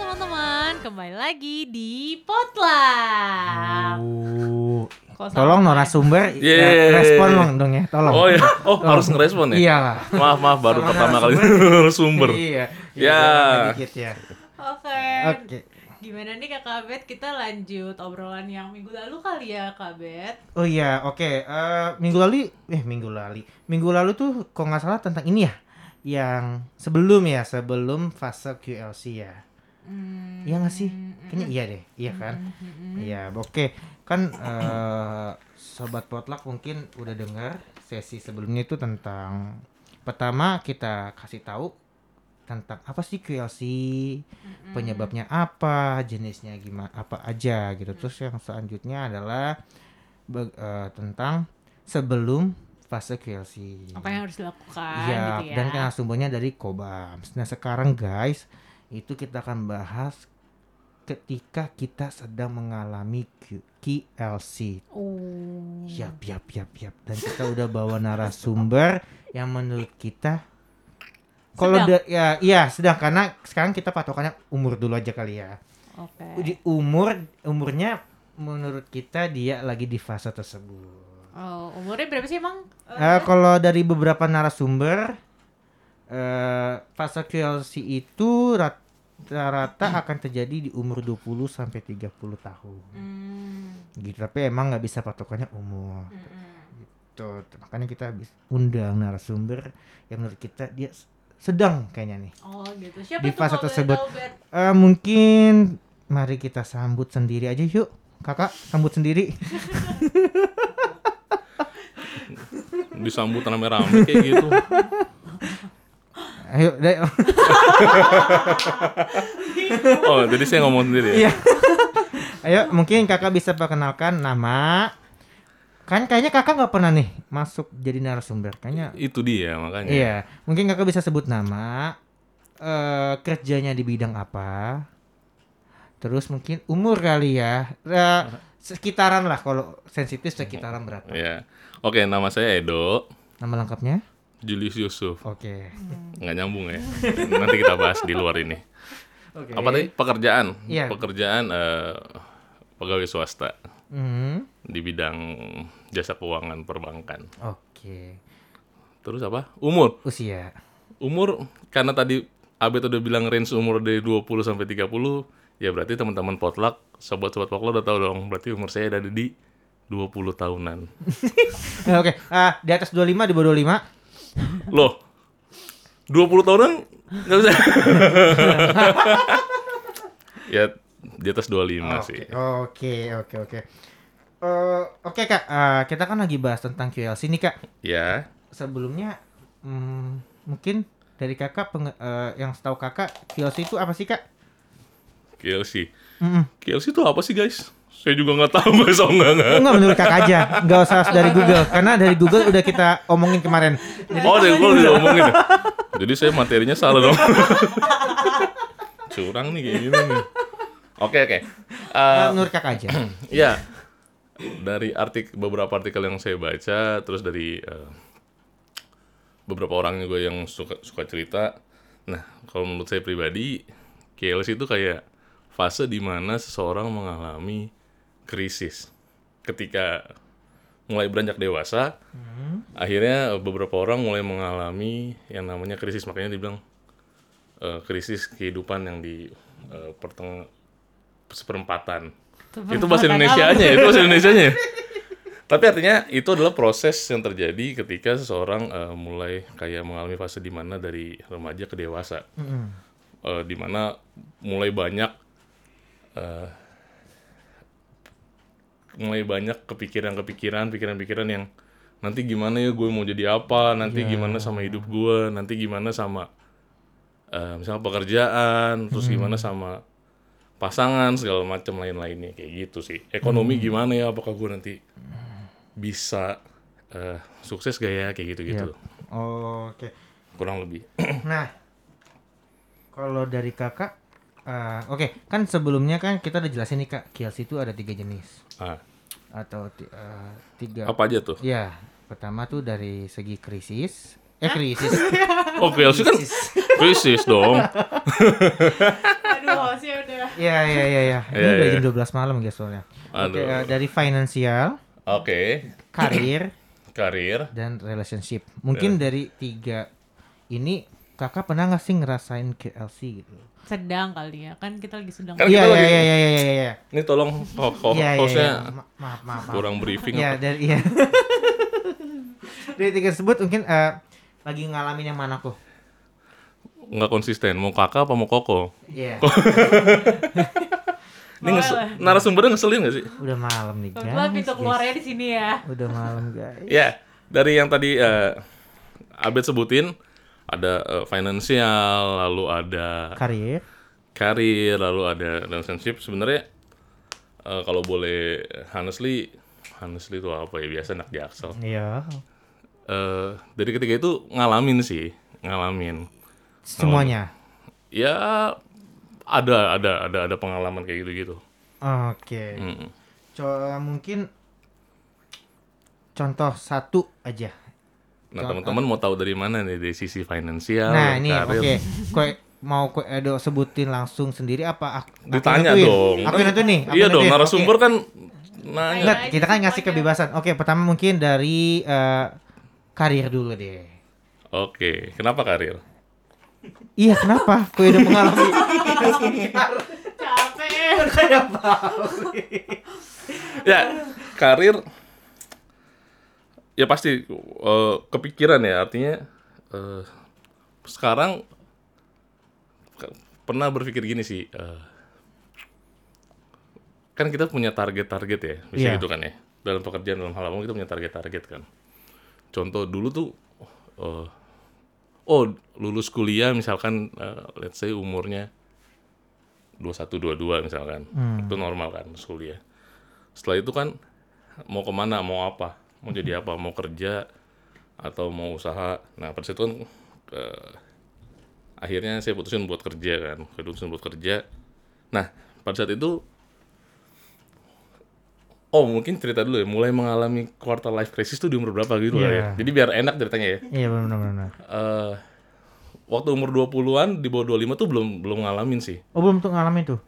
teman-teman, kembali lagi di Potluck. Uh, sama tolong ya? narasumber ya, Yeay. respon dong dong ya, tolong. Oh iya, oh harus ngerespon ya? Iya lah. Maaf maaf baru Sama pertama kali sumber. Iya. Ya. jangan dikit ya. Oke. Oke. Gimana nih Kak Bet? Kita lanjut obrolan yang minggu lalu kali ya Kak Bet. Oh iya, oke. Eh, minggu lalu, eh minggu lalu, minggu lalu tuh kok nggak salah tentang ini ya, yang sebelum ya, sebelum fase QLC ya. Hmm, Iya nggak sih? Kayaknya iya deh, iya kan? Iya, oke. Kan eh, sobat potluck mungkin udah dengar sesi sebelumnya itu tentang pertama kita kasih tahu tentang apa sih QLC, penyebabnya apa, jenisnya gimana, apa aja gitu. Terus yang selanjutnya adalah be- eh, tentang sebelum fase QLC. Apa yang harus dilakukan Iya, gitu ya? dan kan sumbernya dari Kobams. Nah, sekarang guys, itu kita akan bahas ketika kita sedang mengalami Q- QLC. Oh. Yap, yap, yap, yap. Dan kita udah bawa narasumber yang menurut kita kalau ya iya sedang karena sekarang kita patokannya umur dulu aja kali ya. Oke. Di umur umurnya menurut kita dia lagi di fase tersebut. Oh, umurnya berapa sih emang? Eh, Eh, kalau dari beberapa narasumber eh fase QLC itu rata-rata akan terjadi di umur 20 sampai 30 tahun. hmm, Gitu. Tapi emang nggak bisa patokannya umur. mm-mm. Gitu. Makanya kita habis undang narasumber yang menurut kita dia sedang kayaknya nih. Oh gitu. Siapa Di fase tersebut. tahu, Bet? Eh mungkin mari kita sambut sendiri aja yuk. Kakak sambut sendiri. Disambut rame-rame kayak gitu. Ayo, deh. Oh, jadi saya ngomong sendiri ya. Iya. Ayo, mungkin kakak bisa perkenalkan nama. Kan kayaknya kakak nggak pernah nih masuk jadi narasumber. Kayaknya. Itu dia makanya. Iya. Mungkin kakak bisa sebut nama. eh kerjanya di bidang apa? Terus mungkin umur kali ya. Eh, sekitaran lah kalau sensitif sekitaran berapa? Iya. Oke, nama saya Edo, Nama lengkapnya? Julius Yusuf. Oke. Nggak nyambung ya. Nanti kita bahas di luar ini. Oke. Apa tadi? Pekerjaan. Iya. Pekerjaan eh, pegawai swasta Hmm, di bidang jasa keuangan perbankan. Oke. Terus apa? Umur. Usia. Umur karena tadi Abed udah bilang range umur dari 20 sampai 30, ya berarti teman-teman potluck, sobat-sobat potluck udah tahu dong, berarti umur saya ada di 20 tahunan. Eh, Oke. Ah, di atas 25 di bawah 25. Loh. 20 tahunan nggak bisa. ya di atas 25 sih. Oke, oke, oke. Eh, Oke kak, Eh, kita kan lagi bahas tentang QLC nih kak. Ya. Sebelumnya, hmm, mungkin dari kakak penge- eh, yang setahu kakak QLC itu apa sih kak? KLC. Mm-mm. KLC itu apa sih guys? Saya juga nggak tahu oh enggak enggak. Enggak menurut kakak aja, nggak usah dari Google, karena dari Google udah kita omongin kemarin. Jadi, Oh, dari gue udah ngomongin ya. Jadi saya materinya salah dong. Curang nih kayak gini nih. Oke oke. Eh, menurut kakak aja. Ya, dari artik beberapa artikel yang saya baca, terus dari eh, beberapa orang juga yang suka suka cerita. Nah, kalau menurut saya pribadi, KLC itu kayak fase di mana seseorang mengalami krisis ketika mulai beranjak dewasa. Akhirnya beberapa orang mulai mengalami yang namanya krisis, makanya dibilang eh, krisis kehidupan yang di eh, perteng seperempatan itu bahasa Indonesia-nya ya, itu bahasa Indonesia-nya ya. Tapi artinya itu adalah proses yang terjadi ketika seseorang eh, mulai kayak mengalami fase di mana dari remaja ke dewasa. Mm-mm. Eh, di mana mulai banyak eh, mulai banyak kepikiran-kepikiran, pikiran-pikiran yang nanti gimana ya gue mau jadi apa, nanti gimana sama hidup gue, nanti gimana sama eh, misalnya pekerjaan, terus gimana sama pasangan segala macam lain-lainnya kayak gitu sih. Ekonomi gimana ya? Apakah gue nanti bisa eh, sukses gak ya kayak gitu-gitu. Oke. Kurang lebih. Nah, kalau dari kakak, eh, oke kan sebelumnya kan kita udah jelasin nih kak, QLC itu ada tiga jenis Ah, atau eh, tiga. apa aja tuh? Ya, pertama tuh dari segi krisis. Eh krisis. Oh, KLC kan krisis dong. Aduh, sih Iya iya iya iya. Ini Iya, udah iya. jam 12 malam guys soalnya. Oke, Aduh. eh, dari financial, Oke, karir, karir. dan relationship. Mungkin dari tiga ini kakak pernah nggak sih ngerasain KLC gitu? Sedang kali ya, kan kita lagi sedang. Kan Iya kita iya lagi- iya iya iya iya. Ini tolong ho- ho- Iya iya. hostnya iya. Maaf maaf maaf. kurang briefing. Iya apa? dari iya. dari tiga tersebut mungkin eh, lagi ngalamin yang mana kok? Nggak konsisten. Mau kakak apa mau koko? Iya. Ini nges narasumbernya ngeselin gak sih? Udah malam nih guys. pintu keluarnya di sini ya. Udah malam guys. Ya, dari yang tadi eh, Abed sebutin ada eh, financial, lalu ada Karir. karir, lalu ada relationship. Sebenarnya eh, kalau boleh honestly, honestly itu apa ya? Biasa anak jaksel. Iya. Eh, dari ketiga itu ngalamin sih, ngalamin. Semuanya. Ya ada ada ada ada pengalaman kayak gitu-gitu. Oke. Mm. Co- mungkin contoh satu aja. Nah, teman-teman mau tahu dari mana nih dari sisi finansial, nah ini oke. karir? Kue mau kue Edo sebutin langsung sendiri apa? Aku, aku Ditanya nentuin? dong. Aku nentuin nih. aku Iya dong, narasumber Oke. kan nanya. Enggak, kita kan ngasih kebebasan. Oke, pertama mungkin dari eh, karir dulu deh. Oke, kenapa karir? Iya, kenapa? Kue udah mengalami. Capek. ya, karir ya pasti eh, kepikiran ya artinya eh, sekarang pernah berpikir gini sih eh, kan kita punya target-target ya bisa Iya. gitu kan ya dalam pekerjaan dalam hal apa pun kita punya target-target kan. Contoh dulu tuh eh, oh lulus kuliah misalkan eh, let's say umurnya 21 22 misalkan itu normal kan lulus kuliah. Setelah itu kan mau ke mana mau apa mau jadi apa mau kerja atau mau usaha nah pada saat itu kan eh, akhirnya saya putusin buat kerja kan saya putusin buat kerja nah pada saat itu oh mungkin cerita dulu ya mulai mengalami quarter life crisis tuh di umur berapa gitu lah ya Iya. jadi biar enak ceritanya ya Iya, benar-benar. eh waktu umur 20-an di bawah 25 tuh belum belum ngalamin sih Oh, belum tuh ngalamin tuh.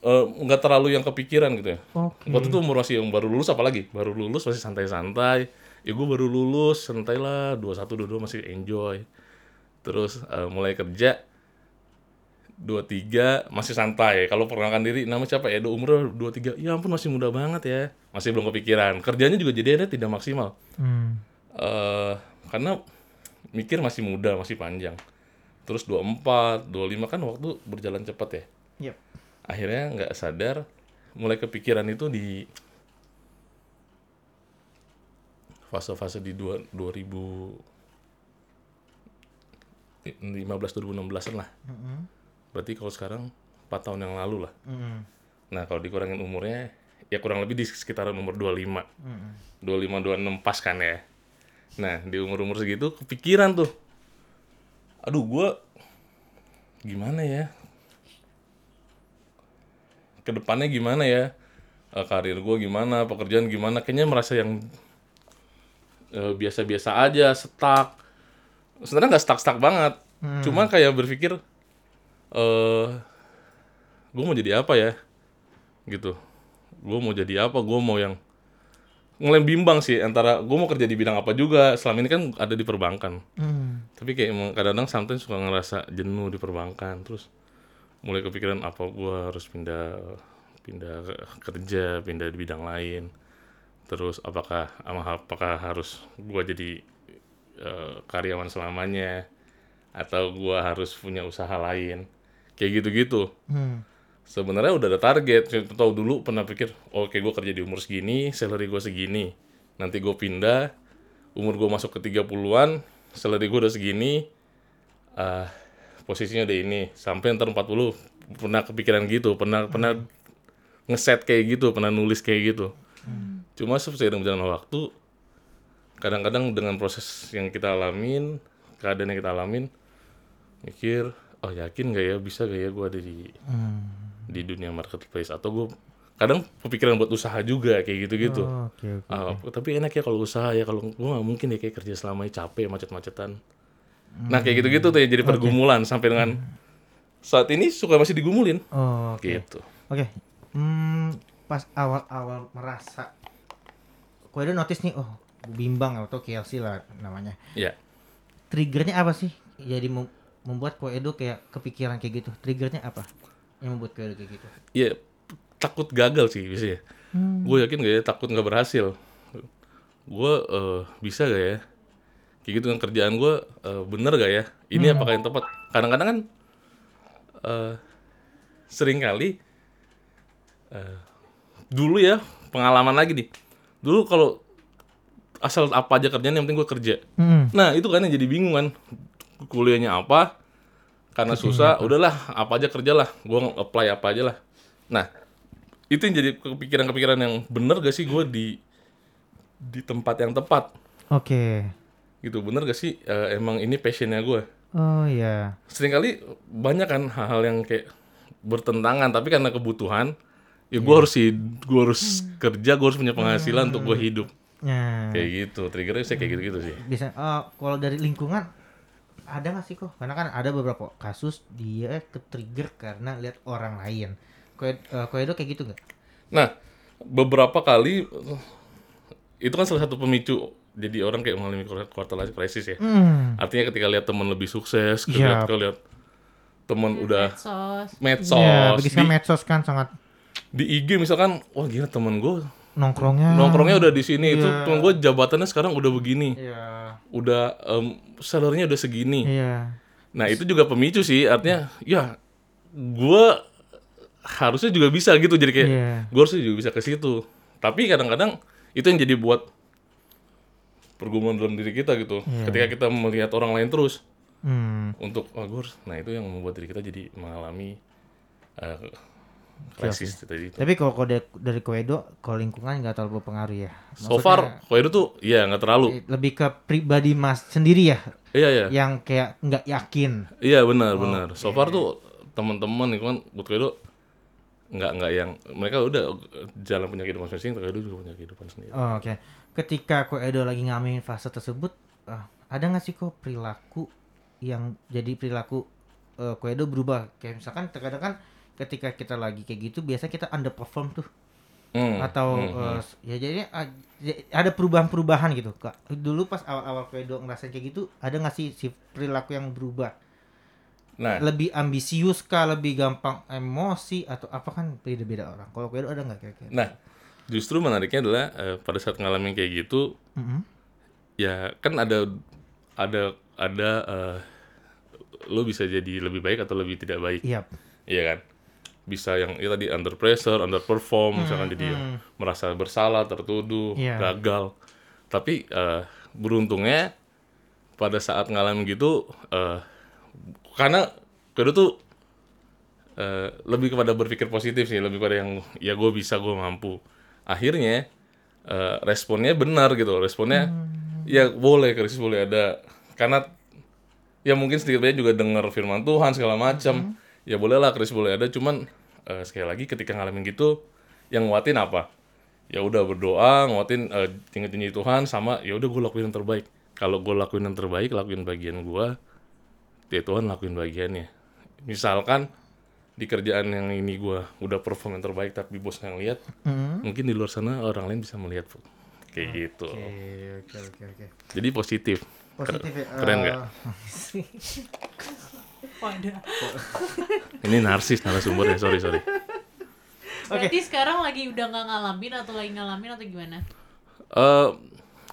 Eh, nggak terlalu yang kepikiran gitu ya. Oke. Waktu itu umur masih yang baru lulus apalagi baru lulus masih santai-santai. Ya gue baru lulus santai lah 21 22 masih enjoy. Terus eh, mulai kerja 23 masih santai. Kalau perkenalkan diri nama siapa? Ya umur 23 ya ampun masih muda banget ya. Masih belum kepikiran. Kerjanya juga jadi ada tidak maksimal. Hmm. eh karena mikir masih muda masih panjang. Terus 24 25 kan waktu berjalan cepat ya? Yep. Akhirnya nggak sadar mulai kepikiran itu di fase-fase di dua, 2015 2016 lah. Berarti kalau sekarang 4 tahun yang lalu lah. Mm-mm. nah kalau dikurangin umurnya ya kurang lebih di sekitaran umur 25 25 26 pas kan ya. Nah di umur-umur segitu kepikiran tuh. Aduh gua gimana ya ke depannya gimana ya? Eh, karir gue gimana? Pekerjaan gimana? Kayaknya merasa yang eh, biasa-biasa aja stuck. Sebenarnya nggak stuck stuck banget cuma kayak berpikir eh gue mau jadi apa ya? Gitu. Gue mau jadi apa? Gue mau yang mulai bimbang sih antara gue mau kerja di bidang apa juga. Selama ini kan ada di perbankan. Hmm. tapi kayak emang kadang-kadang sometimes suka ngerasa jenuh di perbankan terus mulai kepikiran apa gua harus pindah pindah ke- kerja pindah di bidang lain terus apakah apakah harus gua jadi eh, karyawan selamanya atau gua harus punya usaha lain kayak gitu-gitu Hmm. sebenarnya udah ada target. Tahu dulu pernah pikir, oke gue kerja di umur segini, salary gue segini. Nanti gue pindah, umur gue masuk ke 30-an, salary gue udah segini, ah posisinya udah ini. Sampai ntar 40, pernah kepikiran gitu, pernah pernah ngeset kayak gitu, pernah nulis kayak gitu. Cuma seiring berjalan waktu, kadang-kadang dengan proses yang kita alamin, keadaan yang kita alamin, mikir, oh yakin gak ya, bisa gak ya gue ada di di dunia marketplace atau gue kadang kepikiran buat usaha juga kayak gitu-gitu. Oh, Oke, oke. Ah, tapi enak ya kalau usaha ya kalau gue nggak mungkin ya kayak kerja selamanya capek macet-macetan. Nah kayak gitu-gitu tuh ya jadi pergumulan sampai dengan saat ini suka masih digumulin Oh, oke. gitu. Oke. Hmm, pas awal-awal merasa Koedo notice nih, oh bimbang atau KLC lah namanya. ya Triggernya apa sih? Jadi mem- membuat Koedo kayak kepikiran kayak gitu. Triggernya apa? Yang membuat Koedo kayak gitu. ya takut gagal sih biasanya gue yakin gak ya takut nggak berhasil gue eh, bisa gak ya kayak gitu kan kerjaan gue eh, bener gak ya? Ini apakah yang tepat? Kadang-kadang kan eh sering kali eh, dulu ya pengalaman lagi nih. Dulu kalau asal apa aja kerjaan yang penting gue kerja. Hmm. Nah itu kan yang jadi bingung kan. Kuliahnya apa? Karena susah udahlah apa aja kerjalah gue apply apa aja lah. Nah itu yang jadi kepikiran-kepikiran yang bener gak sih gue di di tempat yang tepat? Oke. Gitu bener gak sih eh, emang ini passionnya gue Oh iya. sering kali banyak kan hal-hal yang kayak bertentangan tapi karena kebutuhan ya gue harus hid- gue harus kerja gue harus punya penghasilan untuk gue hidup Nah, kayak gitu triggernya saya kayak gitu-gitu sih bisa oh, kalau dari lingkungan ada nggak sih kok? Karena kan ada beberapa kasus dia ke trigger karena lihat orang lain. Koe, eh, Koedo kayak gitu nggak? Nah, beberapa kali itu kan salah satu pemicu jadi orang kayak mengalami quarter life crisis ya. Hmm. Artinya ketika lihat teman lebih sukses, Iya. ketika lihat teman udah medsos medsos, Ya, di, begitu medsos kan sangat di IG misalkan, wah gila teman gue nongkrongnya. nongkrongnya udah di sini, itu Iya. teman gue jabatannya sekarang udah begini, Iya. udah em, salary-nya udah segini. Iya. Nah itu juga pemicu sih, artinya ya gue harusnya juga bisa gitu, jadi kayak Iya. gue harusnya juga bisa ke situ. Tapi kadang-kadang itu yang jadi buat pergumulan dalam diri kita gitu. Iya. Ketika kita melihat orang lain terus Hmm. untuk oh, gue harus- nah itu yang membuat diri kita jadi mengalami eh, krisis tadi itu. Tapi kalau kode dari Koedo, kalau lingkungan nggak terlalu berpengaruh ya. So far, Maksudnya, itu tuh ya nggak terlalu. lebih ke pribadi mas sendiri ya, Iya iya. yang kayak nggak yakin. Iya benar benar. So far tuh teman-teman kan buat itu nggak nggak yang mereka udah jalan punya kehidupan masing-masing, Koedo juga punya kehidupan sendiri. Oh, Oke, ketika Koedo lagi ngalamin fase tersebut, ah, ada nggak sih kok perilaku yang jadi perilaku eh, Koedo berubah? Kayak misalkan terkadang kan ketika kita lagi kayak gitu, biasa kita underperform tuh, Hmm, atau hmm, eh, ya jadi ah, j- ada perubahan-perubahan gitu. Kak, dulu pas awal-awal Koedo ngerasain kayak gitu, ada nggak sih si perilaku yang berubah? Nah, Lebih ambisius kah, lebih gampang emosi atau apa kan beda-beda orang. Kalau Koedo ada nggak kira-kira? Nah, justru menariknya adalah eh, pada saat ngalamin kayak gitu, Mm-mm. ya kan ada ada ada eh, lo bisa jadi lebih baik atau lebih tidak baik, Iya. iya kan? Bisa yang ya tadi under pressure, underperform, misalkan jadi yang merasa bersalah, tertuduh, Iya. gagal. Tapi eh, beruntungnya pada saat ngalamin gitu, eh, karena kedua tuh eh, lebih kepada berpikir positif sih, lebih pada yang ya gue bisa, gue mampu. Akhirnya eh, responnya benar gitu, responnya ya boleh krisis boleh ada, karena ya mungkin sedikit banyak juga dengar firman Tuhan segala macam, ya bolehlah krisis boleh ada, cuman eh, sekali lagi ketika ngalamin gitu, yang nguatin apa? Ya udah berdoa, nguatin eh, tinggi-tinggi Tuhan sama ya udah gue lakuin yang terbaik. Kalau gue lakuin yang terbaik, lakuin bagian gue, ya Tuhan lakuin bagiannya. Misalkan di kerjaan yang ini gua udah perform yang terbaik tapi bos yang lihat, Mm. mungkin di luar sana orang lain bisa melihat kayak gitu. Oke, oke, oke, oke. Jadi positif. Positif ya. Keren nggak? Waduh. Ini narsis narasumber ya, sorry sorry. Berarti sekarang lagi udah nggak ngalamin atau lagi ngalamin atau gimana? Eh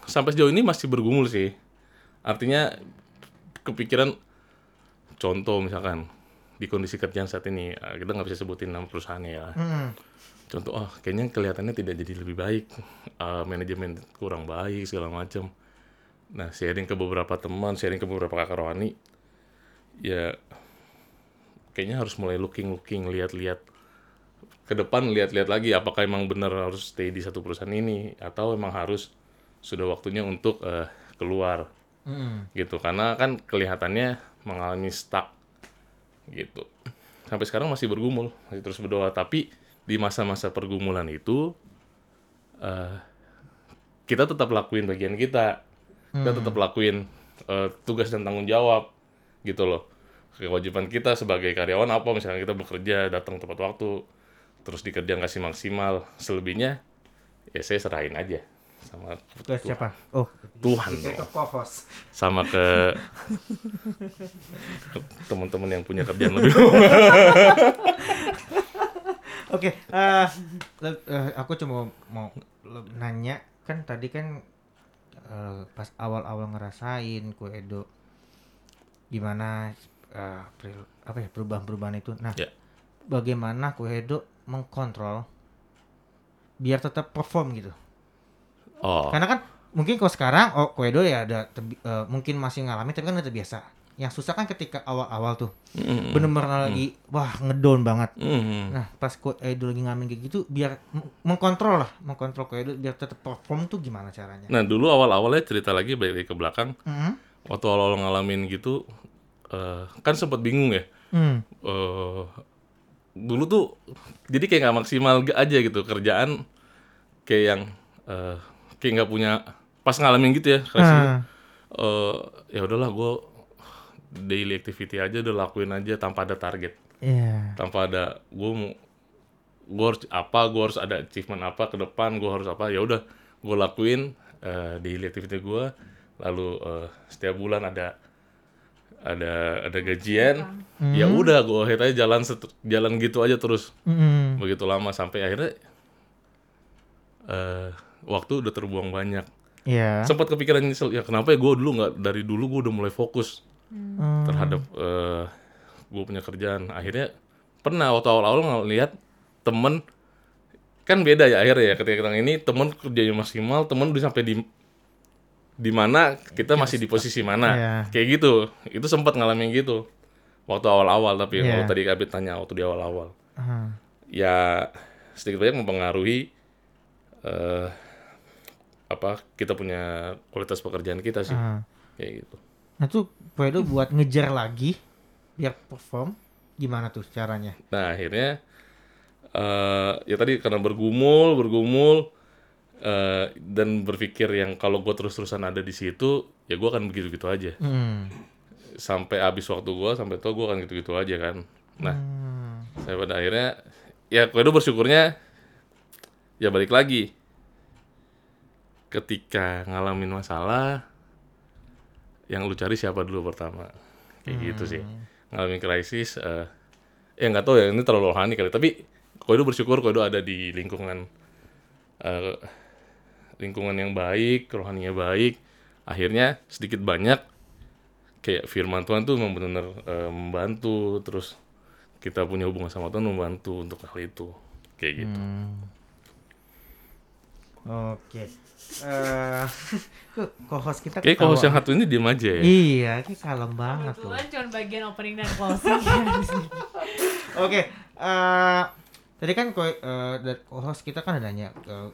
sampai sejauh ini masih bergumul sih. Artinya kepikiran contoh misalkan di kondisi kerjaan saat ini eh, kita nggak bisa sebutin nama perusahaannya ya. mm. contoh oh kayaknya kelihatannya tidak jadi lebih baik Eh, manajemen kurang baik segala macam nah sharing ke beberapa teman sharing ke beberapa kakak rohani ya kayaknya harus mulai looking looking lihat-lihat ke depan lihat-lihat lagi apakah emang benar harus stay di satu perusahaan ini atau emang harus sudah waktunya untuk eh, keluar Mm. gitu karena kan kelihatannya mengalami stuck gitu. Sampai sekarang masih bergumul masih terus berdoa. Tapi di masa-masa pergumulan itu eh, kita tetap lakuin bagian kita. Kita tetap lakuin eh, tugas dan tanggung jawab gitu loh. Kewajiban kita sebagai karyawan apa misalnya kita bekerja datang tepat waktu terus di kerjaan kasih maksimal. Selebihnya ya saya serahin aja sama Ke siapa? Oh, Tuhan dong. sama ke, ke teman-teman yang punya kerjaan lebih Oke, eh, le- eh, aku cuma mau nanya kan tadi kan eh, pas awal-awal ngerasain kue Edo gimana peril- apa ya perubahan-perubahan itu. Nah, Ya. bagaimana kue Edo mengkontrol biar tetap perform gitu? Oh Karena kan mungkin kalau sekarang oh kue Edo ya ada terbi- eh, mungkin masih ngalamin tapi kan udah terbiasa. Yang susah kan ketika awal-awal tuh Mm, bener-bener lagi wah ngedown banget. mm. Nah, pas Ko Edo lagi ngamen kayak gitu, biar m- mengkontrol lah, mengkontrol Ko Edo biar tetap perform tuh gimana caranya? nah dulu awal-awalnya cerita lagi balik ke belakang Hmm. waktu awal-awal ngalamin gitu eh, kan sempat bingung ya Hmm. eh dulu tuh jadi kayak nggak maksimal aja gitu kerjaan kayak yang eh, kayak nggak punya pas ngalamin gitu ya kreasi Ah. eh, ya udahlah gue daily activity aja udah lakuin aja tanpa ada target Iya. tanpa ada gue mau gue harus apa gue harus ada achievement apa ke depan gue harus apa ya udah gue lakuin eh, daily activity gue lalu eh, setiap bulan ada ada ada gajian ya udah gue akhirnya jalan jalan gitu aja terus Hmm. begitu lama sampai akhirnya eh waktu udah terbuang banyak Iya. sempat kepikiran nyesel ya kenapa ya gue dulu nggak dari dulu gue udah mulai fokus Hmm. terhadap eh gue punya kerjaan akhirnya pernah waktu awal-awal ngeliat temen kan beda ya akhirnya ya ketika kita ini temen kerjanya maksimal temen udah sampai di di mana kita masih di posisi mana Iya. kayak gitu itu sempat ngalamin gitu waktu awal-awal tapi Iya. kalau tadi Kabit tanya waktu di awal-awal Ah. ya sedikit banyak mempengaruhi eh apa kita punya kualitas pekerjaan kita sih Ah. kayak gitu Nah tuh Ko Edo buat ngejar lagi biar perform gimana tuh caranya? Nah akhirnya eh ya tadi karena bergumul, bergumul eh dan berpikir yang kalau gue terus-terusan ada di situ, ya gue akan begitu-gitu aja. Hmm. Sampai habis waktu gue, sampai tua gue akan gitu-gitu aja kan. Nah, Hmm. saya pada akhirnya ya gue bersyukurnya ya balik lagi. Ketika ngalamin masalah, yang lu cari siapa dulu pertama? Kayak gitu sih. Ngalamin krisis, eh ya nggak tahu ya ini terlalu rohani kali. Tapi Koido bersyukur Koido ada di lingkungan eh, lingkungan yang baik, rohaninya baik. Akhirnya sedikit banyak kayak firman Tuhan tuh memang benar eh, membantu terus kita punya hubungan sama Tuhan membantu untuk hal itu kayak gitu Oke. Eh, kok co-host kita kayak ketawa. yang satu ini diem aja ya Iya, kayak kalem banget tuh. Kebetulan cuma bagian opening dan closing ya di sini. Oke, eh tadi kan ko eh, dari host kita kan ada nanya eh,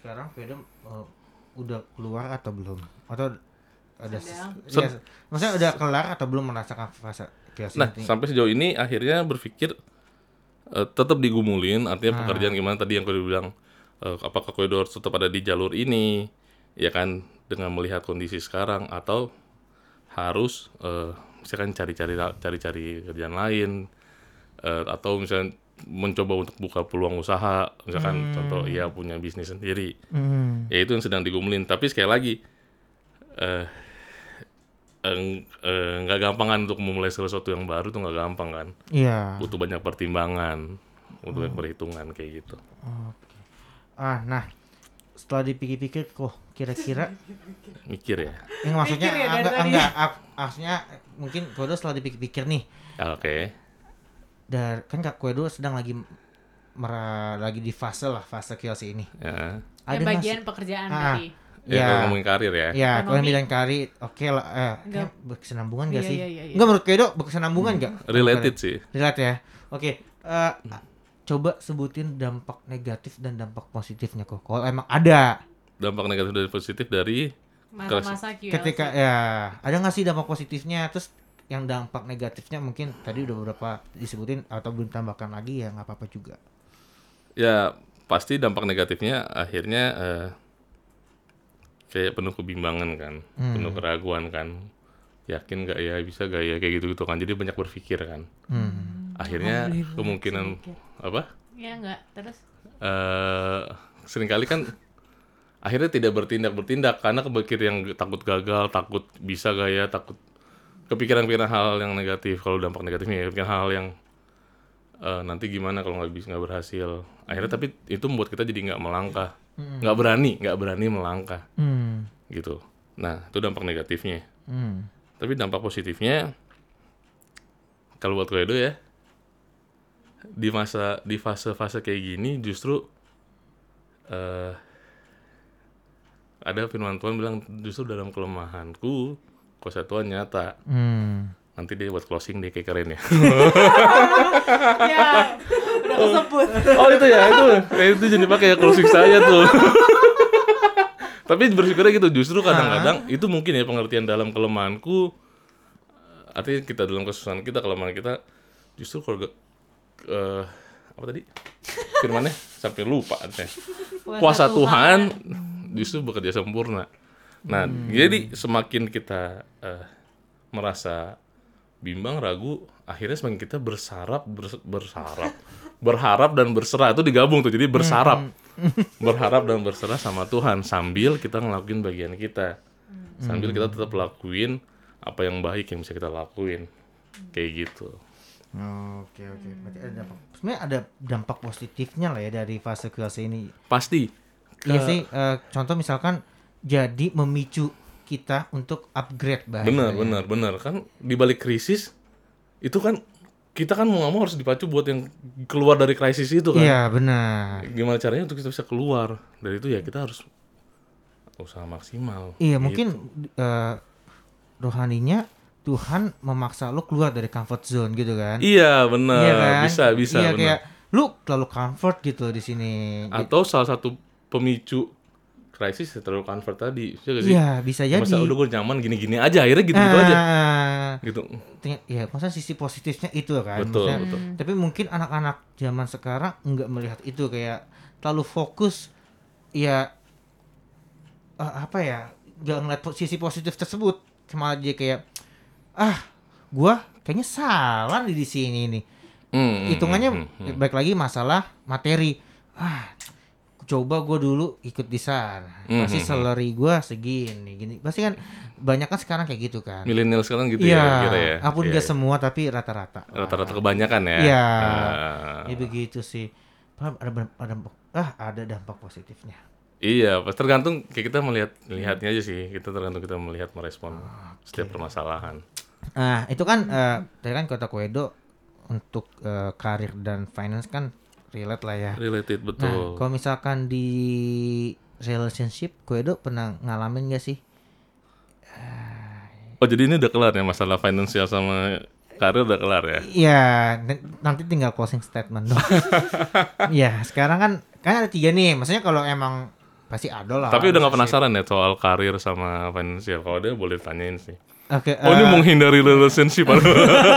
sekarang Freedom eh, udah keluar atau belum? Atau ada Sedang. iya, maksudnya udah kelar atau belum merasakan fase nah ini? sampai sejauh ini akhirnya berpikir eh, tetap digumulin artinya pekerjaan gimana tadi yang kau bilang eh, apakah koridor tetap ada di jalur ini? Ya kan dengan melihat kondisi sekarang atau harus eh, misalkan cari-cari cari-cari kerjaan lain eh, atau misalnya mencoba untuk buka peluang usaha misalkan contoh ya punya bisnis sendiri. Hmm. ya itu yang sedang digumulin. Tapi sekali lagi eh eh, nggak gampang kan untuk memulai sesuatu yang baru tuh nggak gampang kan? Iya. butuh banyak pertimbangan butuh banyak perhitungan kayak gitu Ah, nah setelah dipikir-pikir kok kira-kira mikir ya yang maksudnya Mikir ya enggak tadi. enggak ap- maksudnya mungkin Kodo setelah dipikir-pikir nih Ah, oke dan kan Kak Kodo sedang lagi mera, lagi di fase lah fase chaos ini. ya Ada bagian pekerjaan Ah, tadi. ya, Ya. kalau ngomongin karir ya Ya, kalian bilang kari, oke lah, eh, Enggak. berkesinambungan gak Iya, sih? iya, iya, iya. Enggak menurut Kedo berkesinambungan gak? related sih Relate ya. Oke, eh, coba sebutin dampak negatif dan dampak positifnya kok. Kalau emang ada, dampak negatif dan positif dari Masa-masa QLC. ketika ya ada nggak sih dampak positifnya? Terus yang dampak negatifnya mungkin tadi udah beberapa disebutin atau belum tambahkan lagi ya nggak apa-apa juga. ya pasti dampak negatifnya akhirnya eh, kayak penuh kebimbangan kan penuh keraguan kan yakin gak ya bisa gak ya kayak gitu gitu kan jadi banyak berpikir kan Hmm. Akhirnya kemungkinan apa Iya enggak? Terus eh sering kali kan akhirnya tidak bertindak bertindak karena kepikir yang takut gagal, takut bisa gak ya, takut kepikiran-pikiran hal yang negatif. Kalau dampak negatifnya ya, kepikiran hal yang eh, nanti gimana kalau nggak bisa nggak berhasil. Akhirnya tapi itu membuat kita jadi nggak melangkah, nggak berani, nggak berani melangkah Hmm. gitu. Nah itu dampak negatifnya. Hmm. Tapi dampak positifnya kalau buat Koedo ya di masa di fase-fase kayak gini justru eh ada firman Tuhan bilang justru dalam kelemahanku kuasa Tuhan nyata. Hmm. Nanti dia buat closing deh kayak keren ya. ya udah kesebut. oh itu ya itu kayak itu jadi pakai ya closing saya tuh. Tapi bersyukurnya gitu justru kadang-kadang itu mungkin ya pengertian dalam kelemahanku artinya kita dalam kesusahan kita kelemahan kita justru eh, apa tadi? Firmannya? Sampai lupa artinya kuasa Tuhan. Justru bekerja sempurna. Nah, jadi semakin kita eh, merasa bimbang, ragu, akhirnya semakin kita bersarap, bers- bersarap, berharap dan berserah. Itu digabung tuh. Jadi bersarap, berharap dan berserah sama Tuhan sambil kita ngelakuin bagian kita, sambil kita tetap lakuin apa yang baik yang bisa kita lakuin, kayak gitu. Oke oke. Berarti ada dampak. Sebenarnya ada dampak positifnya lah ya dari fase krisis ini. Pasti. Iya sih. eh, contoh misalkan jadi memicu kita untuk upgrade bahasanya. Bener, bener, bener. Kan di balik krisis itu kan kita kan mau nggak mau harus dipacu buat yang keluar dari krisis itu kan. Iya benar. Gimana caranya untuk kita bisa keluar dari itu ya kita harus usaha maksimal. Iya Gitu. mungkin eh, rohaninya Tuhan memaksa lu keluar dari comfort zone gitu kan? Iya benar, Iya kan? bisa bisa Iya benar. kayak lu terlalu comfort gitu di sini. Atau salah satu pemicu krisis ya terlalu comfort tadi, iya gak sih? Iya bisa jadi. Masa udah gue nyaman gini-gini aja, akhirnya gitu-gitu aja. Ah, Gitu. ternyata- ya maksudnya sisi positifnya itu kan. Betul, Maksudnya- betul. Tapi mungkin anak-anak zaman sekarang nggak melihat itu kayak terlalu fokus ya eh, apa ya nggak ngeliat sisi positif tersebut cuma dia kayak ah gua kayaknya salah nih di sini nih Hmm, hmm, hitungannya hmm, hmm, hmm. baik lagi masalah materi ah coba gua dulu ikut di sana Hmm, pasti hmm, salary gua segini gini pasti kan banyak kan sekarang kayak gitu kan Milenial sekarang gitu Iya, ya, kira ya. apun gak iya. semua tapi rata-rata. Rata-rata kebanyakan ya. Iya. Ah. Ya begitu sih. Ada ada ah ada dampak positifnya. Iya, pas tergantung kayak kita melihat lihatnya aja sih. Kita tergantung kita melihat merespon setiap permasalahan. Nah, itu kan eh tadi kan kota Koedo untuk eh, karir dan finance kan relate lah ya. Related Nah, betul. kalau misalkan di relationship Koedo pernah ngalamin gak sih? Oh, jadi ini udah kelar ya masalah finansial sama karir udah kelar ya? Iya, nanti tinggal closing statement dong. Iya, sekarang kan kan ada tiga nih. Maksudnya kalau emang pasti ada lah. Tapi udah nggak penasaran ya soal karir sama finansial. Kalau dia boleh tanyain sih. Oke. Oh, ini eh, menghindari relationship.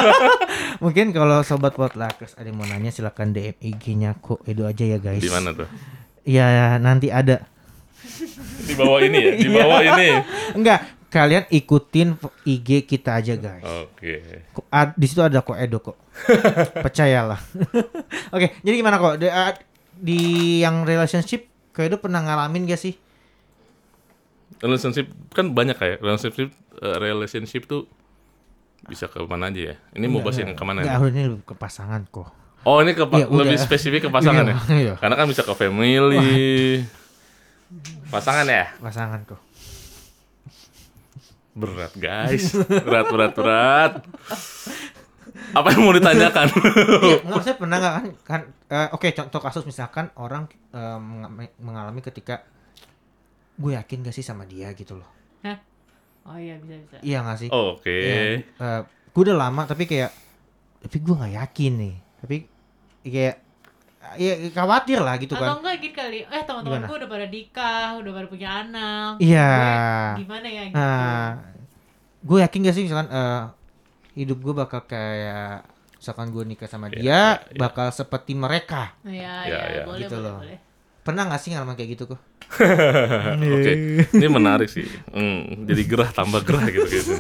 Mungkin kalau sobat Potlakers ada yang mau nanya silakan DM IG-nya kok Edo aja ya guys. Di mana tuh? Iya nanti ada. Di bawah ini ya? Di bawah ini. Enggak, kalian ikutin IG kita aja guys. Oke. Kok ad- di situ ada kok Edo kok. Percayalah. Oke, jadi gimana kok di, di yang relationship kok Edo pernah ngalamin gak sih? Relationship kan banyak kayak relationship eh, relationship tuh bisa ke mana aja ya? Ini mau bahas yang ke mana Enggak, nih? ini ke pasangan kok. Oh ini ke Iya, udah. lebih spesifik ke pasangan Iya, ya? iya. Karena kan bisa ke family. Pasangan ya? Pasangan kok. Berat guys, berat berat berat. Apa yang mau ditanyakan? Iya, enggak saya pernah nggak kan kan eh, oke contoh kasus misalkan orang menga- mengalami ketika gue yakin gak sih sama dia gitu loh. Hah? Oh iya bisa bisa. Iya gak sih? Oke. Iya. Eh, gue udah lama tapi kayak tapi gue nggak yakin nih. Tapi kayak ya khawatir lah gitu Atau kan. enggak gini kali, eh teman-teman gue udah pada nikah, udah pada punya anak. Iya. Gue Gimana ya gitu. Nah, gue yakin gak sih misalkan eh, hidup gue bakal kayak misalkan gue nikah sama Iya, dia iya, iya. bakal seperti mereka. Iya, Ya, iya, ya. boleh, Gitu boleh, loh. boleh. Pernah gak sih ngalamin kayak gitu kok? Oke, ini menarik sih. Hmm, jadi gerah tambah gerah gitu gitu.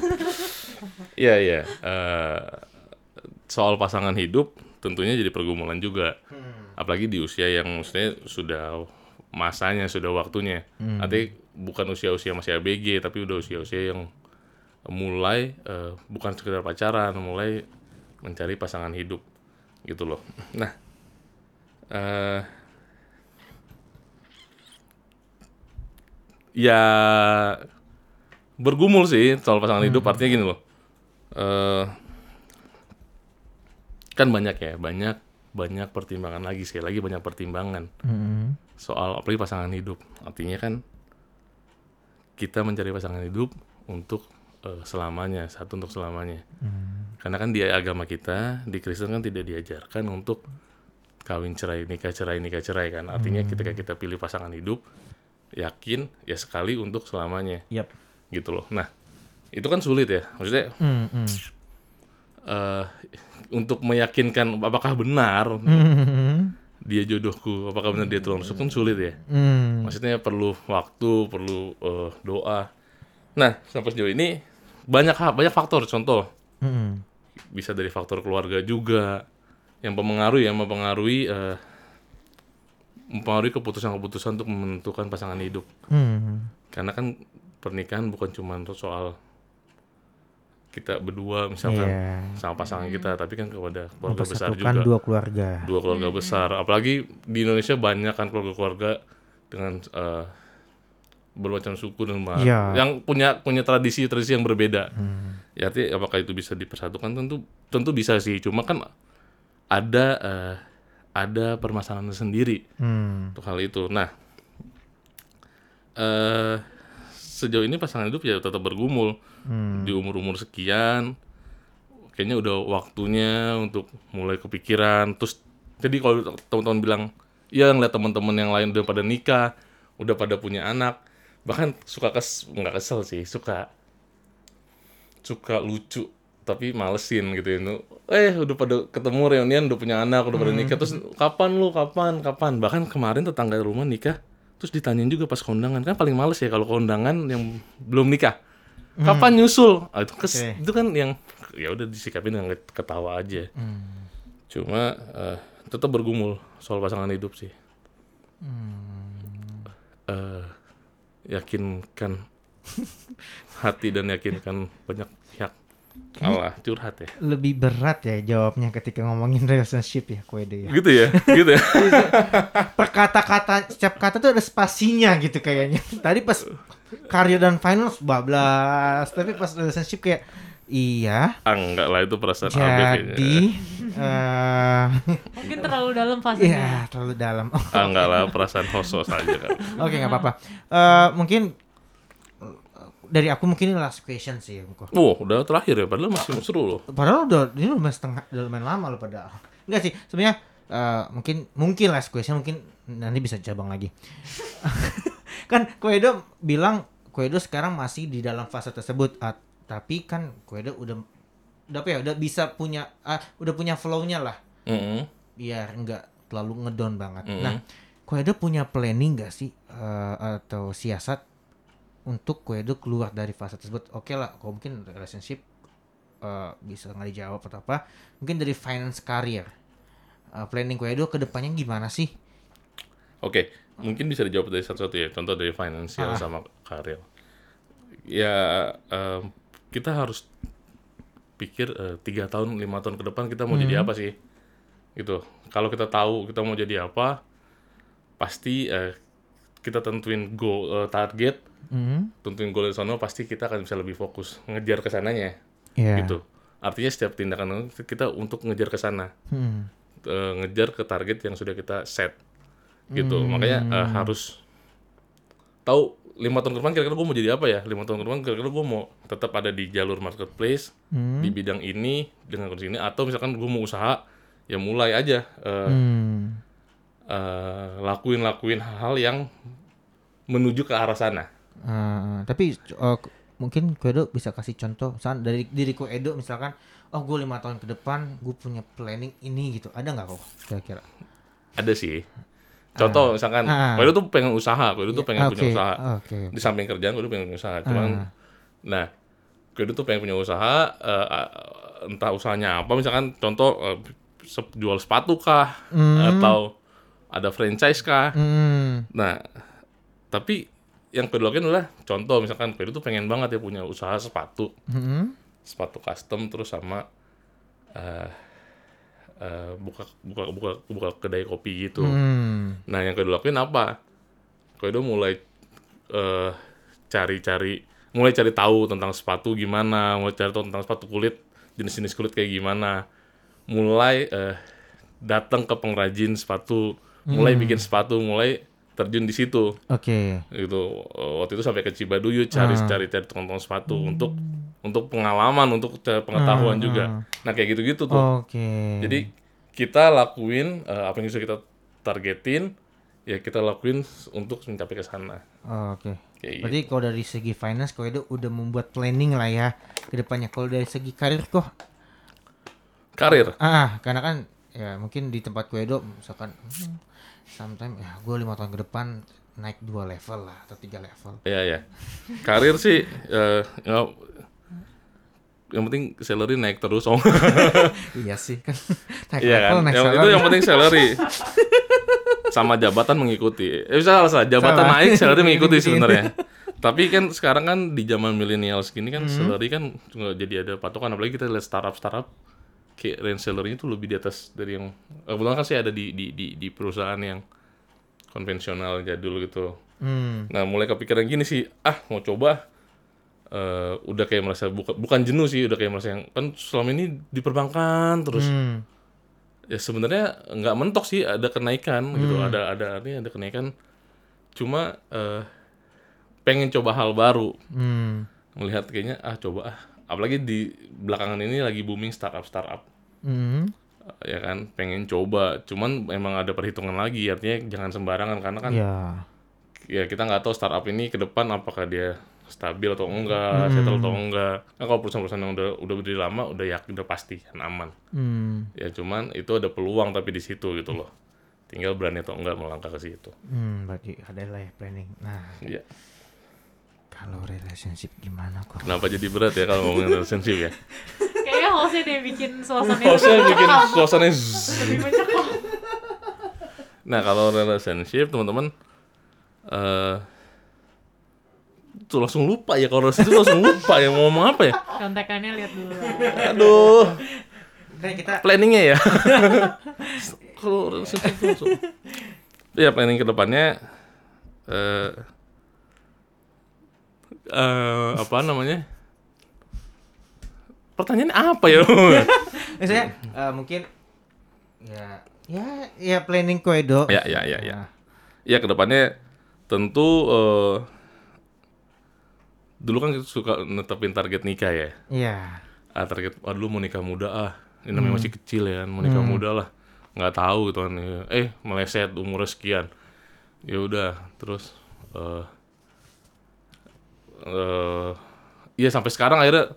Iya iya. Eh, soal pasangan hidup tentunya jadi pergumulan juga. apalagi di usia yang maksudnya sudah masanya sudah waktunya nanti bukan usia-usia masih ABG tapi udah usia-usia yang mulai eh, bukan sekedar pacaran mulai mencari pasangan hidup gitu loh nah eh ya bergumul sih soal pasangan hidup. Artinya gini loh eh kan banyak ya banyak banyak pertimbangan lagi. Sekali lagi banyak pertimbangan Hmm. soal apalagi pasangan hidup. Artinya kan kita mencari pasangan hidup untuk eh, selamanya satu untuk selamanya. Karena kan di agama kita di Kristen kan tidak diajarkan untuk kawin cerai nikah cerai nikah cerai kan. Artinya ketika kita pilih pasangan hidup yakin ya sekali untuk selamanya Yap. gitu loh nah itu kan sulit ya maksudnya Hmm, hmm. eh untuk meyakinkan apakah benar Hmm. dia jodohku apakah benar dia tulang rusuk kan sulit ya Hmm. maksudnya perlu waktu perlu eh, doa nah sampai sejauh ini banyak hal banyak faktor contoh Hmm. bisa dari faktor keluarga juga yang mempengaruhi yang mempengaruhi eh, mempengaruhi keputusan-keputusan untuk menentukan pasangan hidup Hmm. karena kan pernikahan bukan cuma soal kita berdua misalkan Iya. sama pasangan kita tapi kan kepada keluarga besar juga dua keluarga. dua keluarga besar apalagi di Indonesia banyak kan keluarga-keluarga dengan eh, bermacam suku dan bahasa Iya. yang punya punya tradisi-tradisi yang berbeda ya artinya apakah itu bisa dipersatukan tentu tentu bisa sih cuma kan ada eh, ada permasalahan sendiri Hmm. untuk hal itu nah eh sejauh ini pasangan hidup ya tetap bergumul Hmm. di umur-umur sekian kayaknya udah waktunya untuk mulai kepikiran terus jadi kalau teman-teman bilang ya ngeliat teman-teman yang lain udah pada nikah udah pada punya anak bahkan suka kes nggak kesel sih suka suka lucu tapi malesin gitu ya eh udah pada ketemu reunian udah punya anak udah pada nikah. Terus kapan lu? Kapan? Kapan? Bahkan kemarin tetangga rumah nikah. Terus ditanyain juga pas kondangan. Kan paling males ya kalau kondangan yang belum nikah. Kapan nyusul? Ah, itu kes- Oke. itu kan yang ya udah disikapin dengan ketawa aja. Cuma eh, tetap bergumul soal pasangan hidup sih. Eh, yakinkan hati dan yakinkan banyak pihak Allah curhat ya Lebih berat ya jawabnya ketika ngomongin relationship ya, Kwede ya. gitu ya gitu ya Per kata-kata setiap kata tuh ada spasinya gitu kayaknya. Tadi pas karir dan finance bablas, tapi pas relationship kayak iya. ah, enggak lah itu perasaan Jadi eh Mungkin terlalu dalam ya fasenya. terlalu dalam. ah, enggak lah perasaan hosos aja kan Oke nggak apa-apa. Eh mungkin dari aku mungkin ini last question sih, Mko. Wow, udah terakhir ya, padahal masih seru loh. Padahal udah ini udah setengah udah lumayan lama loh padahal. Enggak sih, sebenarnya eh, mungkin mungkin last question mungkin nanti bisa cabang lagi. kan Koedo bilang Koedo sekarang masih di dalam fase tersebut ah, tapi kan Koedo udah udah apa ya udah bisa punya ah, udah punya flow-nya lah Mm-mm. biar nggak terlalu ngedown banget. Mm-mm. Nah, Koedo punya planning nggak sih eh, atau siasat untuk Koedo keluar dari fase tersebut? Oke lah, kalau mungkin relationship eh, bisa nggak dijawab atau apa. Mungkin dari finance career. Eh, planning Koedo ke depannya gimana sih? Oke, mungkin bisa dijawab dari satu-satu ya. Contoh dari finansial Ah. sama karir. Ya, em, kita harus pikir eh, tiga tahun, lima tahun ke depan kita mau jadi apa sih? Gitu. Kalau kita tahu kita mau jadi apa, pasti eh, kita tentuin goal, eh, target, Hmm. tentuin goal di sana, pasti kita akan bisa lebih fokus ngejar ke sananya. Iya. Gitu. Artinya setiap tindakan kita untuk ngejar ke sana. Hmm. eh, ngejar ke target yang sudah kita set gitu makanya eh, harus tahu lima tahun ke depan kira-kira gue mau jadi apa ya lima tahun ke depan kira-kira gue mau tetap ada di jalur marketplace Hmm. di bidang ini dengan kondisi ini atau misalkan gue mau usaha ya mulai aja eh, Hmm. Eh, lakuin lakuin hal yang menuju ke arah sana. Ah, tapi k- mungkin Koedo bisa kasih contoh misalkan dari diri Koedo misalkan oh gue lima tahun ke depan gue punya planning ini gitu. Ada nggak kok kira-kira? Ada sih. Contoh misalkan Ah. gue tuh pengen usaha gue tuh pengen punya Oke, usaha. oke di samping kerjaan tuh pengen punya usaha. Cuman Ah. nah gue tuh pengen punya usaha eh, entah usahanya apa misalkan contoh sep- jual sepatu kah Hmm. atau ada franchise kah? Hmm. Nah, tapi yang kedua kan adalah contoh misalkan Koedo tuh pengen banget ya punya usaha sepatu, Hmm. sepatu custom terus sama eh eh, buka buka buka buka kedai kopi gitu. Hmm. Nah, yang kedua lakuin apa? Koedo mulai eh, cari-cari, mulai cari tahu tentang sepatu gimana, mulai cari tahu tentang sepatu kulit, jenis-jenis kulit kayak gimana. Mulai eh, datang ke pengrajin sepatu, mulai bikin sepatu, mulai terjun di situ. Oke. Gitu. Eh, Waktu itu sampai ke Cibaduyut cari cari cari tukang-tukang sepatu untuk untuk pengalaman, untuk pengetahuan juga. Nah, kayak gitu-gitu tuh. Oke. Jadi kita lakuin eh, apa yang bisa kita targetin, ya kita lakuin untuk mencapai ke sana. Oke. Kayak gitu. Berarti kalau dari segi finance kau itu udah membuat planning lah ya ke depannya. Kalau dari segi karir kok Karir. ah karena kan ya mungkin di tempat Kwedo misalkan hmm, sometime ya gue lima tahun ke depan naik dua level lah atau tiga level. Iya ya. Karir sih eh, nggak- yang penting salary naik terus om. iya sih kan naik Iya kan. level naik Yang, salary. itu yang penting salary. Sama jabatan mengikuti. Eh salah salah. Jabatan Salah. naik, salary mengikuti Ngikutin. sebenarnya. Tapi kan sekarang kan di zaman milenial segini Hmm. kan salary kan jadi ada patokan apalagi kita lihat startup startup kayak range salary itu lebih di atas dari yang eh, kebetulan kan saya ada di di di, di perusahaan yang konvensional jadul gitu. Hmm. Nah mulai kepikiran gini sih, ah mau coba eh udah kayak merasa buka, bukan jenuh sih, udah kayak merasa yang kan selama ini di perbankan terus Hmm. ya sebenarnya nggak mentok sih ada kenaikan gitu, ada ada artinya ada kenaikan, cuma eh pengen coba hal baru, Hmm. melihat kayaknya ah coba ah, apalagi di belakangan ini lagi booming startup startup Hmm. ya kan pengen coba cuman emang ada perhitungan lagi artinya jangan sembarangan karena kan Ya. ya kita nggak tahu startup ini ke depan apakah dia stabil atau enggak, settle atau enggak. Nah, kalau perusahaan-perusahaan yang udah udah berdiri lama udah yakin udah pasti kan aman. Hmm. Ya cuman itu ada peluang tapi di situ gitu loh. Tinggal berani atau enggak melangkah ke situ. Hmm, berarti ada lah ya planning. Nah, Iya. Kalau relationship gimana kok? Kenapa jadi berat ya kalau ngomongin relationship ya? Kayaknya hostnya deh bikin suasana Hostnya bikin suasana mencekam. Nah kalau relationship teman-teman eh tuh langsung lupa ya kalau relationship tuh langsung lupa ya mau ngomong apa ya? Contekannya lihat dulu. Aduh. Kayak kita planningnya ya kalau relationship langsung ya planning ke depannya eh eh, apa namanya? Pertanyaannya apa ya? Misalnya eh, mungkin ya ya ya planning Kwedo. ya ya ya ya. Ya ke depannya tentu eh, dulu kan kita suka netepin target nikah ya? Iya. ah target ah dulu mau nikah muda ah. Ini namanya masih kecil ya kan mau nikah muda lah. Nggak tahu gitu kan eh meleset umur sekian. Ya udah terus eh eh iya sampai sekarang akhirnya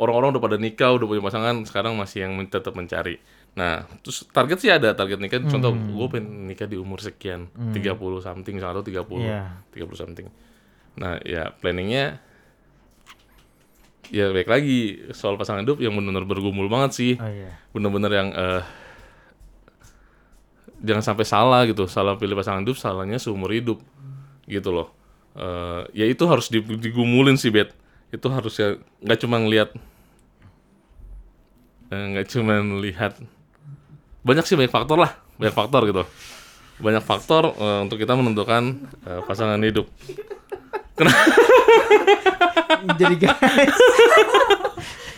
orang-orang udah pada nikah udah punya pasangan sekarang masih yang tetap mencari. Nah terus target sih ada target nikah. Contoh gue pengen nikah di umur sekian 30 something atau 30 Iya. 30 something. Nah ya planningnya ya baik lagi. Soal pasangan hidup yang benar-benar bergumul banget sih. Oh iya. bener-bener yang eh jangan sampai salah gitu. Salah pilih pasangan hidup salahnya seumur hidup gitu loh Eh ya itu harus di- digumulin sih bet. Itu harusnya nggak cuma ngelihat eh, nggak cuma lihat. Banyak sih banyak faktor lah banyak faktor gitu. Banyak faktor eh, untuk kita menentukan eh, pasangan hidup. Jadi guys,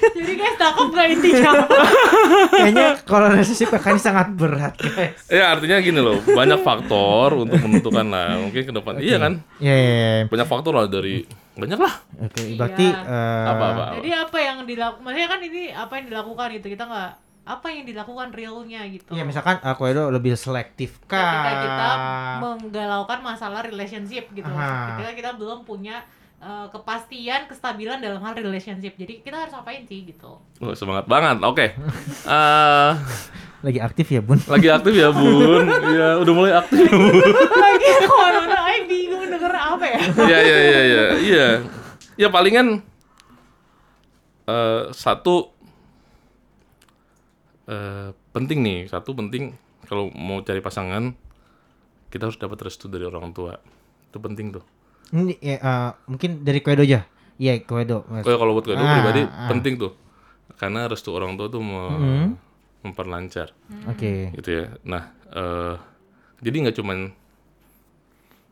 Jadi guys, takut gak intinya? kayaknya kalau relationship akan sangat berat guys. ya artinya gini loh banyak faktor untuk menentukan lah mungkin ke depan iya kan Iya. iya, iya. banyak faktor lah dari banyak lah Oke, berarti Iya. eh, apa apa, apa. Jadi apa yang dilakukan? Maksudnya kan ini apa yang dilakukan itu kita nggak apa yang dilakukan realnya gitu. Iya misalkan aku itu lebih selektif kan. ketika kita menggalaukan masalah relationship gitu. Aha. Ketika kita belum punya uh, kepastian, kestabilan dalam hal relationship. Jadi kita harus apain sih gitu. Oh, semangat banget. Oke. Eh, lagi aktif ya bun. lagi aktif ya, Bun. Iya, udah mulai aktif ya, Bun. Lagi corona, ay bingung denger apa ya. Iya, iya, iya, iya. Iya. Ya palingan eh satu eh penting nih, satu penting kalau mau cari pasangan kita harus dapat restu dari orang tua itu penting tuh Ini ya, eh, mungkin dari Koedo aja. Iya, Koedo. Mas. Kalau buat gue Ah, pribadi ah. penting tuh karena restu orang tua tuh me- Hmm. memperlancar Oke. gitu ya. Nah, eh, jadi nggak cuman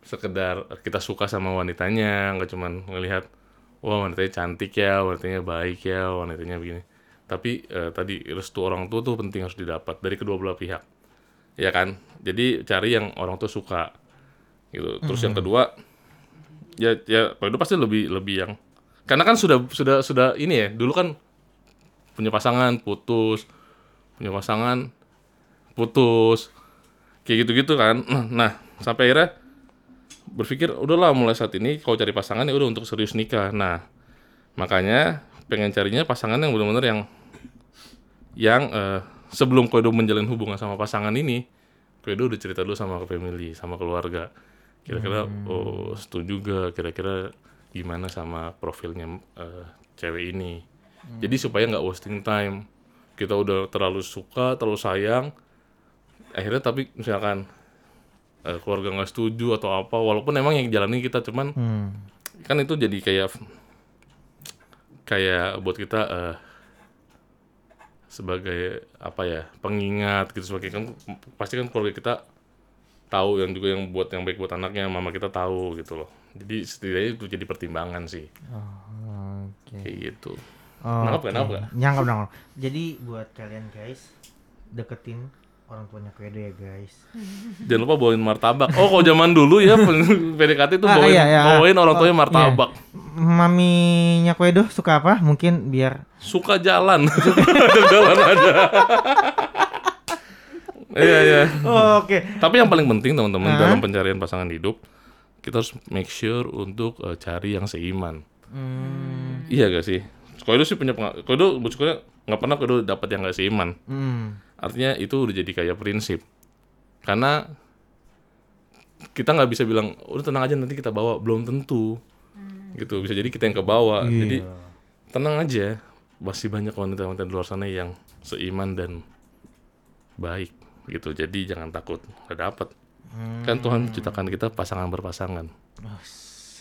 sekedar kita suka sama wanitanya, nggak cuman ngelihat wah wanitanya cantik ya, wanitanya baik ya, wanitanya begini. Tapi eh, tadi restu orang tua tuh penting harus didapat dari kedua belah pihak, ya kan? Jadi cari yang orang tua suka, gitu. Terus yang kedua, ya ya itu pasti lebih lebih yang karena kan sudah sudah sudah ini ya dulu kan punya pasangan putus punya pasangan putus kayak gitu-gitu kan. Nah, nah sampai akhirnya berpikir udahlah mulai saat ini kalau cari pasangan ya udah untuk serius nikah. Nah makanya pengen carinya pasangan yang benar-benar yang yang eh, sebelum Koedo menjalin hubungan sama pasangan ini Koedo udah cerita dulu sama family sama keluarga kira-kira oh setuju juga kira-kira gimana sama profilnya eh, cewek ini? Jadi supaya nggak wasting time. Kita udah terlalu suka terlalu sayang akhirnya tapi misalkan eh, keluarga nggak setuju atau apa walaupun emang yang jalani kita cuman Hmm. kan itu jadi kayak kayak buat kita eh, sebagai apa ya pengingat gitu. Sebagai kan pasti kan keluarga kita tahu yang juga yang buat yang baik buat anaknya mama kita tahu gitu loh jadi setidaknya itu jadi pertimbangan sih Oke. kayak gitu Oh, Nangkap nggak? oke. Nangkap? Nyangkap, nangkap. Jadi buat kalian guys, deketin orang tuanya Koedo ya guys. jangan lupa bawain martabak oh kalau zaman dulu ya PDKT itu Ah, bawain iya, iya. bawain orang Oh, tuanya martabak Maminya Koedo suka apa? Mungkin biar suka jalan jalan aja iya iya Oh, Oke. Tapi yang paling penting teman-teman dalam pencarian pasangan hidup, kita harus make sure untuk eh, cari yang seiman. Hmm. Iya gak sih? Koedo sih punya pengalaman. Koedo sebetulnya nggak pernah Koedo dapat yang gak seiman. Hmm. Artinya itu udah jadi kayak prinsip. Karena kita nggak bisa bilang, udah tenang aja nanti kita bawa, belum tentu. Gitu bisa jadi kita yang ke bawah. Iya. Jadi tenang aja, masih banyak wanita-wanita di luar sana yang seiman dan baik gitu. Jadi jangan takut nggak dapet. Kan Tuhan menciptakan kita pasangan berpasangan.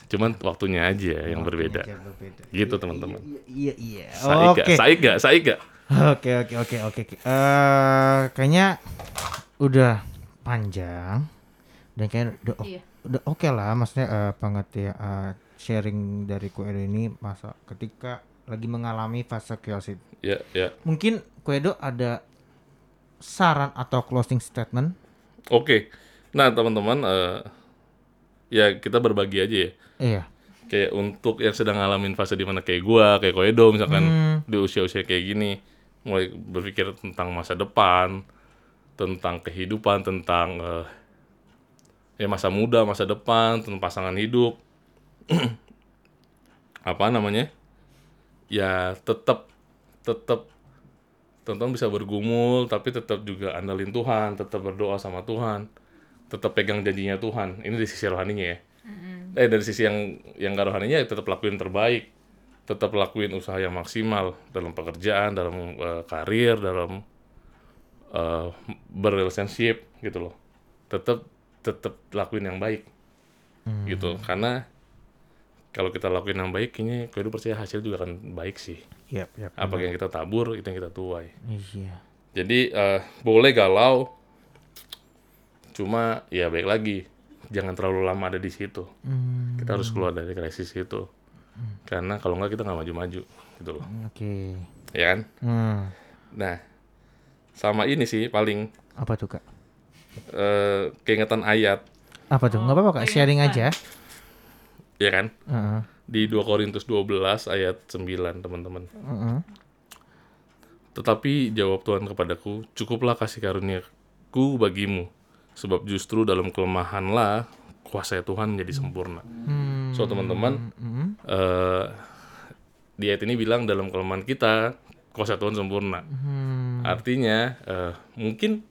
Cuman waktunya aja yang berbeda. Aja berbeda. Gitu teman-teman. Iya iya. Saik gak? Oke. Saik gak? Saik gak? Oke oke oke oke. oke. Eh kayaknya udah panjang dan kayak udah Iya. udah oke lah maksudnya eh pengertian eh, sharing dari Koedo ini masa ketika lagi mengalami fase chaos itu. Ya, ya. Mungkin Koedo ada saran atau closing statement? Oke. Nah, teman-teman eh, ya kita berbagi aja ya. Iya. Kayak untuk yang sedang ngalamin fase di mana kayak gua, kayak Koedo misalkan Hmm. di usia-usia kayak gini, mulai berpikir tentang masa depan, tentang kehidupan, tentang eh, ya masa muda, masa depan, tentang pasangan hidup. Apa namanya? Ya tetap tetap teman-teman bisa bergumul tapi tetap juga andalin Tuhan, tetap berdoa sama Tuhan, tetap pegang janjinya Tuhan. Ini dari sisi rohaninya ya. Eh dari sisi yang yang gak rohaninya ya tetap lakuin terbaik, tetap lakuin usaha yang maksimal dalam pekerjaan, dalam eh, karir, dalam eh berrelationship gitu loh. Tetap tetap lakuin yang baik gitu karena kalau kita lakuin yang baik kayaknya kalau percaya hasil juga akan baik sih Yap, yap. apa yang kita tabur itu yang kita tuai Iya. jadi eh, boleh galau cuma ya baik lagi jangan terlalu lama ada di situ Hmm, kita harus keluar dari krisis itu karena kalau nggak kita nggak maju-maju gitu loh Oke. ya kan Hmm. nah sama ini sih paling Apa tuh kak? eh, keingetan ayat Apa tuh? Nggak apa-apa kak. Oh, Sharing iya. aja. Ya kan Heeh. di 2 Korintus 12 ayat 9 teman-teman Heeh. Tetapi jawab Tuhan kepadaku, cukuplah kasih karuniaku bagimu, sebab justru dalam kelemahanlah kuasa Tuhan menjadi sempurna. Hmm. So teman-teman, Hmm. eh di ayat ini bilang dalam kelemahan kita kuasa Tuhan sempurna. Hmm. Artinya eh, mungkin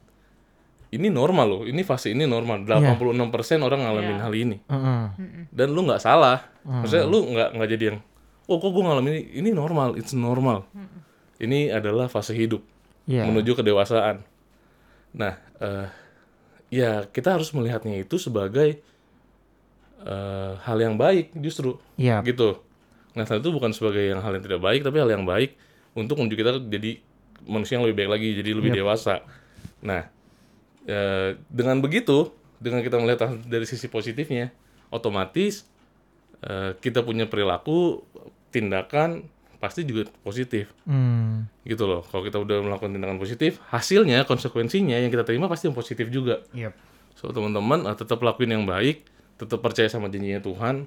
ini normal loh, ini fase ini normal. 86% orang ngalamin Iya. hal ini. Heeh. Dan lu nggak salah. Maksudnya lu nggak nggak jadi yang, oh kok gue ngalamin ini? Ini normal, it's normal. Ini adalah fase hidup Iya. menuju kedewasaan. Nah, eh, ya kita harus melihatnya itu sebagai eh, hal yang baik justru, Iya. gitu. Nah, itu bukan sebagai yang hal yang tidak baik, tapi hal yang baik untuk menuju kita jadi manusia yang lebih baik lagi, jadi lebih dewasa. Nah, eh, dengan begitu, dengan kita melihat dari sisi positifnya, otomatis eh, kita punya perilaku, tindakan pasti juga positif Hmm. gitu loh. Kalau kita udah melakukan tindakan positif, hasilnya, konsekuensinya yang kita terima pasti yang positif juga. Yep. So teman-teman eh, tetap lakuin yang baik, tetap percaya sama janjinya Tuhan.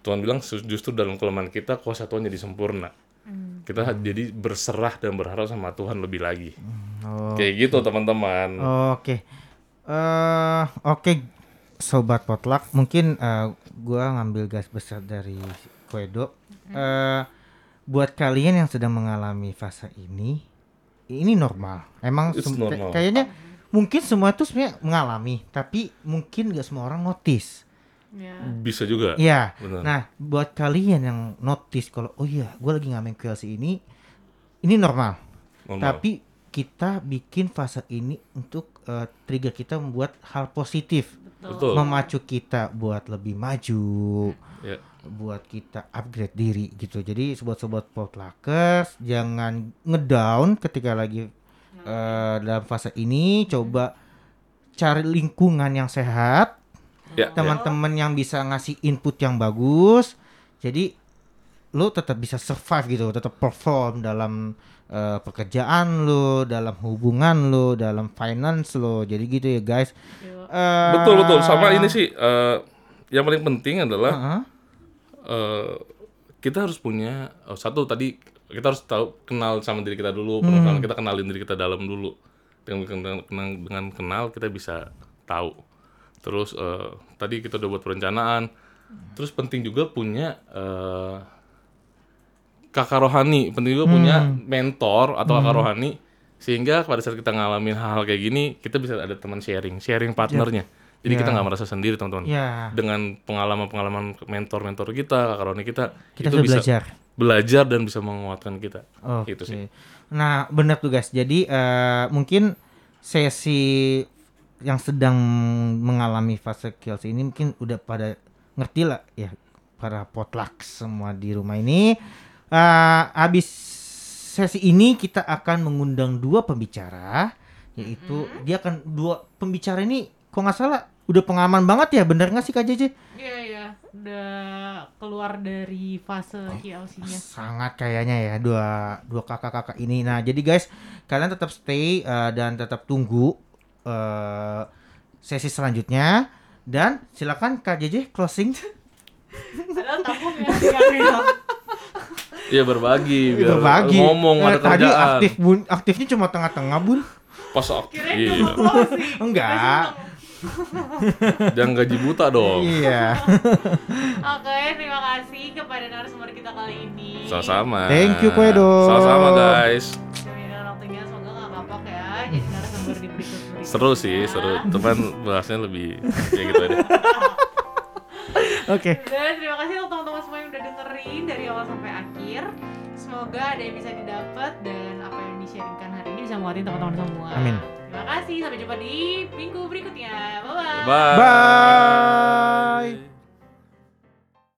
Tuhan bilang "Su- justru dalam kelemahan kita kuasa Tuhan jadi sempurna. Kita jadi berserah dan berharap sama Tuhan lebih lagi. Oh. Kayak gitu teman-teman. Oke. Eh, oke sobat potluck, mungkin eh, gua ngambil gas besar dari Koedo. Eh buat kalian yang sedang mengalami fase ini, ini normal. Emang normal. kay- kayaknya mungkin semua itu sebenarnya mengalami, tapi mungkin gak semua orang notice. Ya. Bisa juga. Iya. Nah, buat kalian yang notice kalau oh iya, gua lagi ngalamin QLC ini, ini normal. Normal. Tapi kita bikin fase ini untuk eh, trigger kita membuat hal positif, Betul. memacu kita buat lebih maju, Ya. buat kita upgrade diri gitu. Jadi sobat-sobat potluckers jangan ngedown ketika lagi eh, dalam fase ini. Coba cari lingkungan yang sehat, Ya, ya. teman-teman yang bisa ngasih input yang bagus. Jadi lo tetap bisa survive gitu, tetap perform dalam eh, pekerjaan lo, dalam hubungan lo, dalam finance lo. Jadi gitu ya guys. Yuk. Eh, Betul betul. Sama ini sih eh, yang paling penting adalah Heeh. eh, kita harus punya oh, satu tadi kita harus tahu kenal sama diri kita dulu pengenalan kita kenalin diri kita dalam dulu dengan, dengan, dengan kenal kita bisa tahu terus eh, tadi kita udah buat perencanaan terus penting juga punya eh, kakak rohani penting juga punya mentor atau kakak rohani sehingga pada saat kita ngalamin hal-hal kayak gini kita bisa ada teman sharing sharing partnernya jadi kita Ya. nggak merasa sendiri teman-teman Ya, dengan pengalaman-pengalaman mentor-mentor kita, kakak Roni kita, kita itu bisa belajar. belajar dan bisa menguatkan kita. Oke. Gitu sih. Nah, benar tuh guys. Jadi eh, mungkin sesi yang sedang mengalami fase kills ini mungkin udah pada ngerti lah ya para potluck semua di rumah ini. Eh, habis sesi ini kita akan mengundang dua pembicara, yaitu dia akan dua pembicara ini, kok nggak salah udah pengalaman banget ya, bener nggak sih Kak Jeje? Iya iya, udah keluar dari fase KLC-nya. sangat kayaknya ya dua dua kakak-kakak ini. Nah, jadi guys, kalian tetap stay uh, dan tetap tunggu uh, sesi selanjutnya dan silakan Kak JJ closing. Padahal tabung ya. Iya, Iya berbagi, biar Berbagi. ngomong Eh, ada tadi kerjaan. aktif Bun, aktifnya cuma tengah-tengah Bun. Pas ak- Kirain iya. Enggak. Jangan gaji buta dong. Iya. Oke, terima kasih kepada narasumber kita kali ini. Sama-sama. Thank you, Kwedo. Sama-sama guys. Seru sih, seru. Cuman bahasnya lebih ya gitu aja. Oke. Dan terima kasih untuk teman-teman semua yang udah dengerin dari awal sampai akhir. Semoga ada yang bisa didapat dan apa yang di-sharingkan hari ini bisa nguatin teman-teman semua. Amin. Terima kasih, sampai jumpa di minggu berikutnya. Bye-bye. Bye. Bye.